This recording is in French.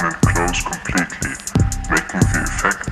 and close completely, making the effect